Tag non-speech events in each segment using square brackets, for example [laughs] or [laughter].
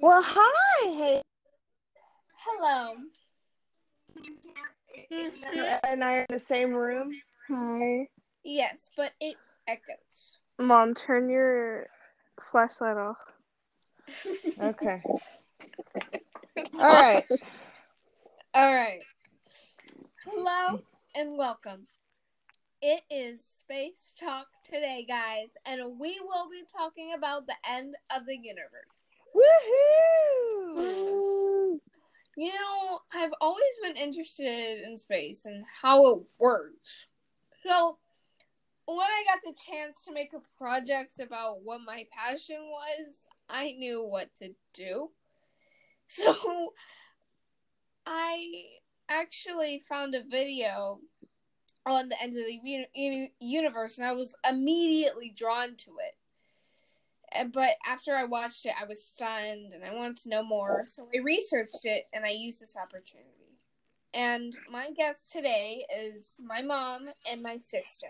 Well, hi. Hey. Hello. And I are in the same room. Hi. Yes, but it echoes. Mom, turn your flashlight off. Okay. [laughs] All right. All right. Hello and welcome. It is Space Talk today, guys, and we will be talking about the end of the universe. Woohoo! You know, I've always been interested in space and how it works. So, when I got the chance to make a project about what my passion was, I knew what to do. [laughs] So, I actually found a video on the end of the uni- uni- universe and I was immediately drawn to it. Uh, But after I watched it, I was stunned and I wanted to know more. So I researched it and I used this opportunity. And my guest today is my mom and my sister.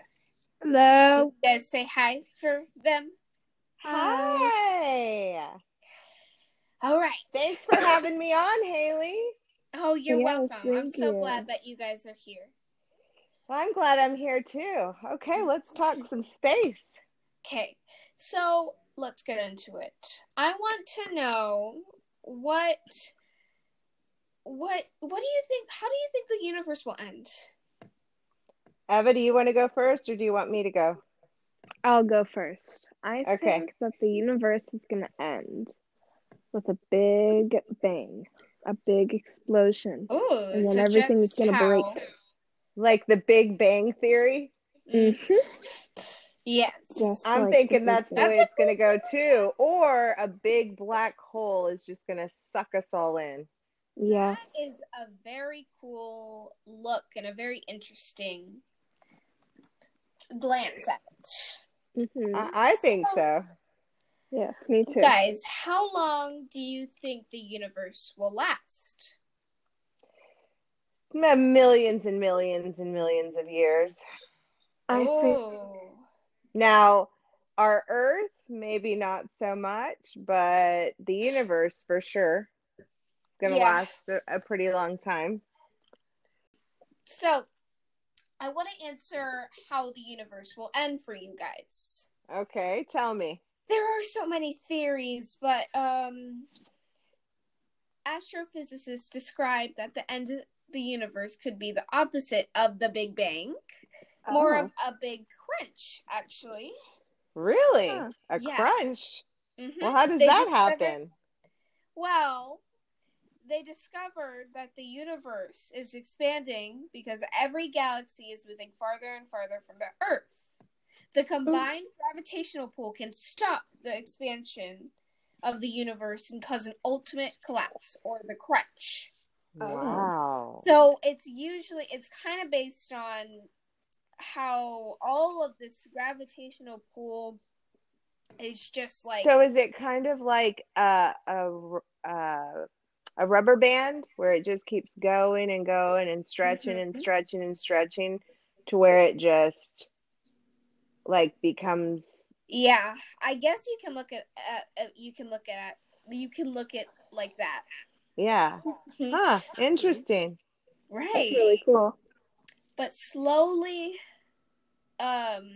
Hello. You guys say hi for them. Hi. All right. Thanks for having me on, Haley. Oh, you're Yes, welcome. I'm so you. glad that you guys are here. Well, I'm glad I'm here too. Okay, let's talk some space. Okay, so let's get into it. I want to know what what what do you think how do you think the universe will end? Eva, do you want to go first or do you want me to go? I'll go first. I Okay. think that the universe is going to end with a big bang, a big explosion. Ooh, And then so everything is gonna how- break. Like the Big Bang Theory? Mm-hmm. [laughs] Yes. Just I'm like thinking that's the way That's it's going to go too. Or a big black hole is just going to suck us all in. Bang. Yes. That is a very cool look and a very interesting glance at it. hmm I, I think so. Yes, me too. Guys, how long do you think the universe will last? Millions and millions and millions of years. I think Ooh. Now, our Earth, maybe not so much, but the universe for sure. It's going to Yeah. last a, a pretty long time. So, I want to answer how the universe will end for you guys. Okay, tell me. There are so many theories, but um, astrophysicists describe that the end of the universe could be the opposite of the Big Bang, more Oh, of a big crunch, actually. really? Huh. A Yeah. crunch? Mhm. Well, how does They that happen? Well, they discovered that the universe is expanding because every galaxy is moving farther and farther from the Earth. The combined gravitational pull can stop the expansion of the universe and cause an ultimate collapse or the crunch. Oh. Wow. So it's usually it's kind of based on how all of this gravitational pull is just like So is it kind of like a a r- uh, a rubber band where it just keeps going and going and stretching and Mhm. stretching and stretching to where it just like becomes Yeah, I guess you can look at, at, at you can look at you can look at like that. yeah. Huh, interesting. Right. that's really cool. But slowly um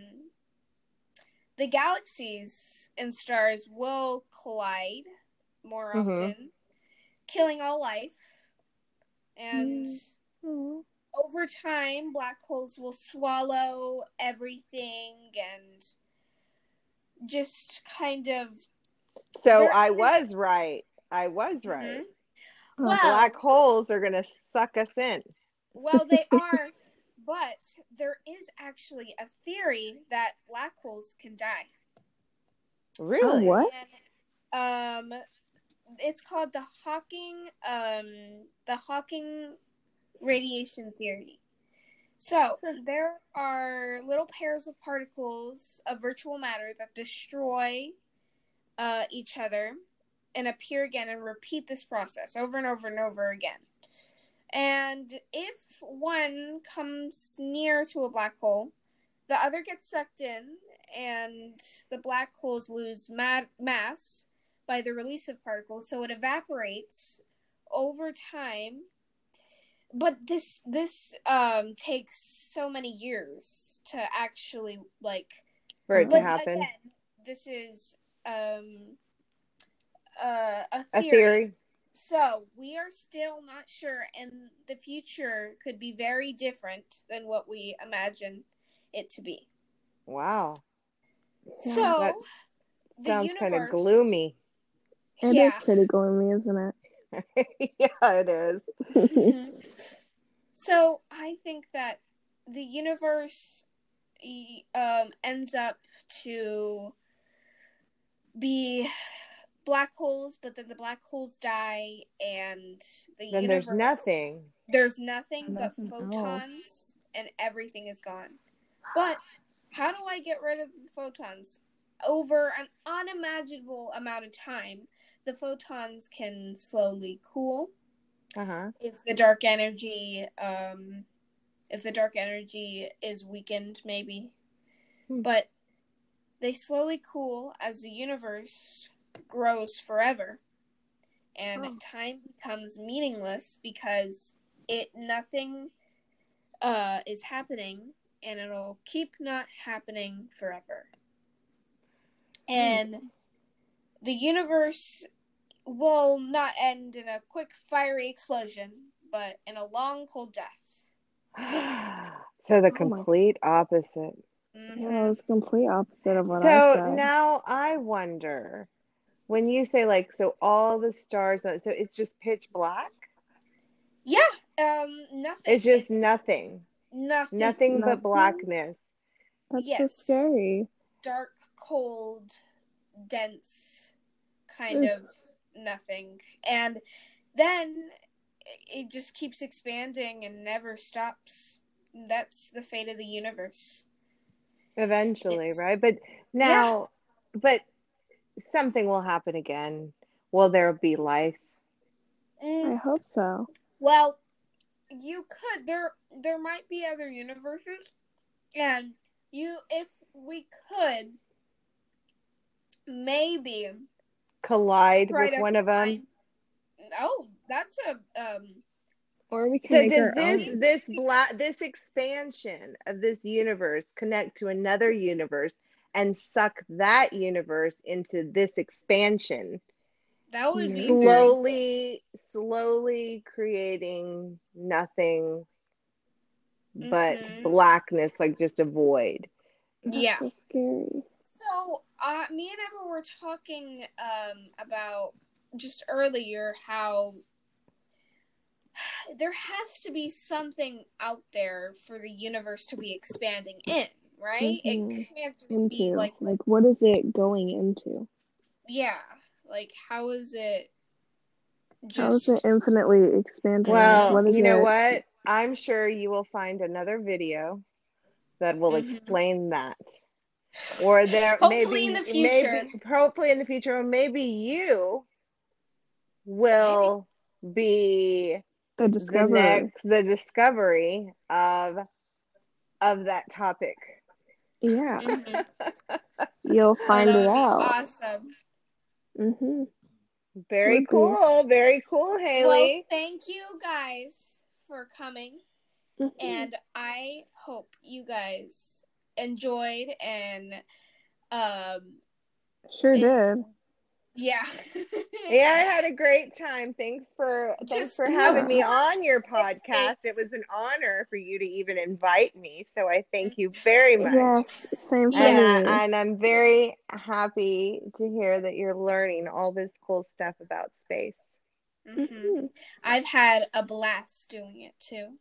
the galaxies and stars will collide more Mhm. often, killing all life. And Mhm. over time black holes will swallow everything and just kind of So I was right. I was right. Mhm. Well, Black holes are going to suck us in. Well, they [laughs] are, but there is actually a theory that black holes can die. Really? Oh, what? And, um, it's called the Hawking, um, the Hawking radiation theory. So there are little pairs of particles of virtual matter that destroy uh, each other and appear again and repeat this process over and over and over again. And if one comes near to a black hole, the other gets sucked in, and the black holes lose ma- mass, by the release of particles, so it evaporates over time. But this this um takes so many years to actually like For it to happen. again, this is um uh, a A theory. Theory. So we are still not sure, and the future could be very different than what we imagine it to be. Wow. Yeah, so that the Sounds kind of gloomy. It is yeah. pretty gloomy, isn't it? [laughs] yeah, it is. Mhm. [laughs] So I think that the universe e- um, ends up to be black holes, but then the black holes die, and the Then universe there's nothing. There's nothing but Nothing photons, and everything is gone. But how do I get rid of the photons? Over an unimaginable amount of time, the photons can slowly cool Uh huh. if the dark energy um if the dark energy is weakened maybe Hmm. but they slowly cool as the universe grows forever and Oh. time becomes meaningless because it nothing uh is happening and it'll keep not happening forever and the universe will not end in a quick fiery explosion, but in a long cold death. [gasps] so the my- complete opposite. Mhm. Yeah, it was the complete opposite of what I said So now I wonder when you say like so all the stars so it's just pitch black? Yeah, um, nothing. It's just nothing. nothing. Nothing but Nothing? blackness. That's so yes. scary. Dark, cold, dense, kind of nothing, and then it just keeps expanding and never stops. That's the fate of the universe. Eventually, It's- right? But now but something will happen again. Will there be life? Mm, I hope so. Well, you could there there might be other universes and you if we could maybe Collide with to one of them? find- Oh, that's a um Or we can So make does our this own. this black this expansion of this universe connect to another universe and suck that universe into this expansion, that would be Maybe. slowly slowly creating nothing but Mhm. blackness, like just a void. That's Yeah. so scary. So, uh, me and Emma were talking um, about just earlier how [sighs] there has to be something out there for the universe to be expanding in, right? Mhm. It can't just be Into like, like what is it going into? yeah, like how is it just How is it infinitely expanding? Well, what is you know it? what? I'm sure you will find another video that will Mhm. explain that. Or there Hopefully maybe in the future. maybe hopefully in the future or maybe you will be The the discovery. next the discovery of of that topic. Yeah, Mhm. [laughs] you'll find it would out. Awesome. hmm Very Would be. cool. Very cool, Well, Haley. thank you guys for coming. Mm-hmm. and I hope you guys enjoyed and um Sure it- did. Yeah yeah, I had a [laughs] great time. Thanks for thanks Just for having me on your Thanks, podcast. thanks. It was an honor for you to even invite me. So I thank you very much. Yes, same for Yeah. And, me. I, and I'm very happy to hear that you're learning all this cool stuff about space. Mhm. Mhm. I've had a blast doing it too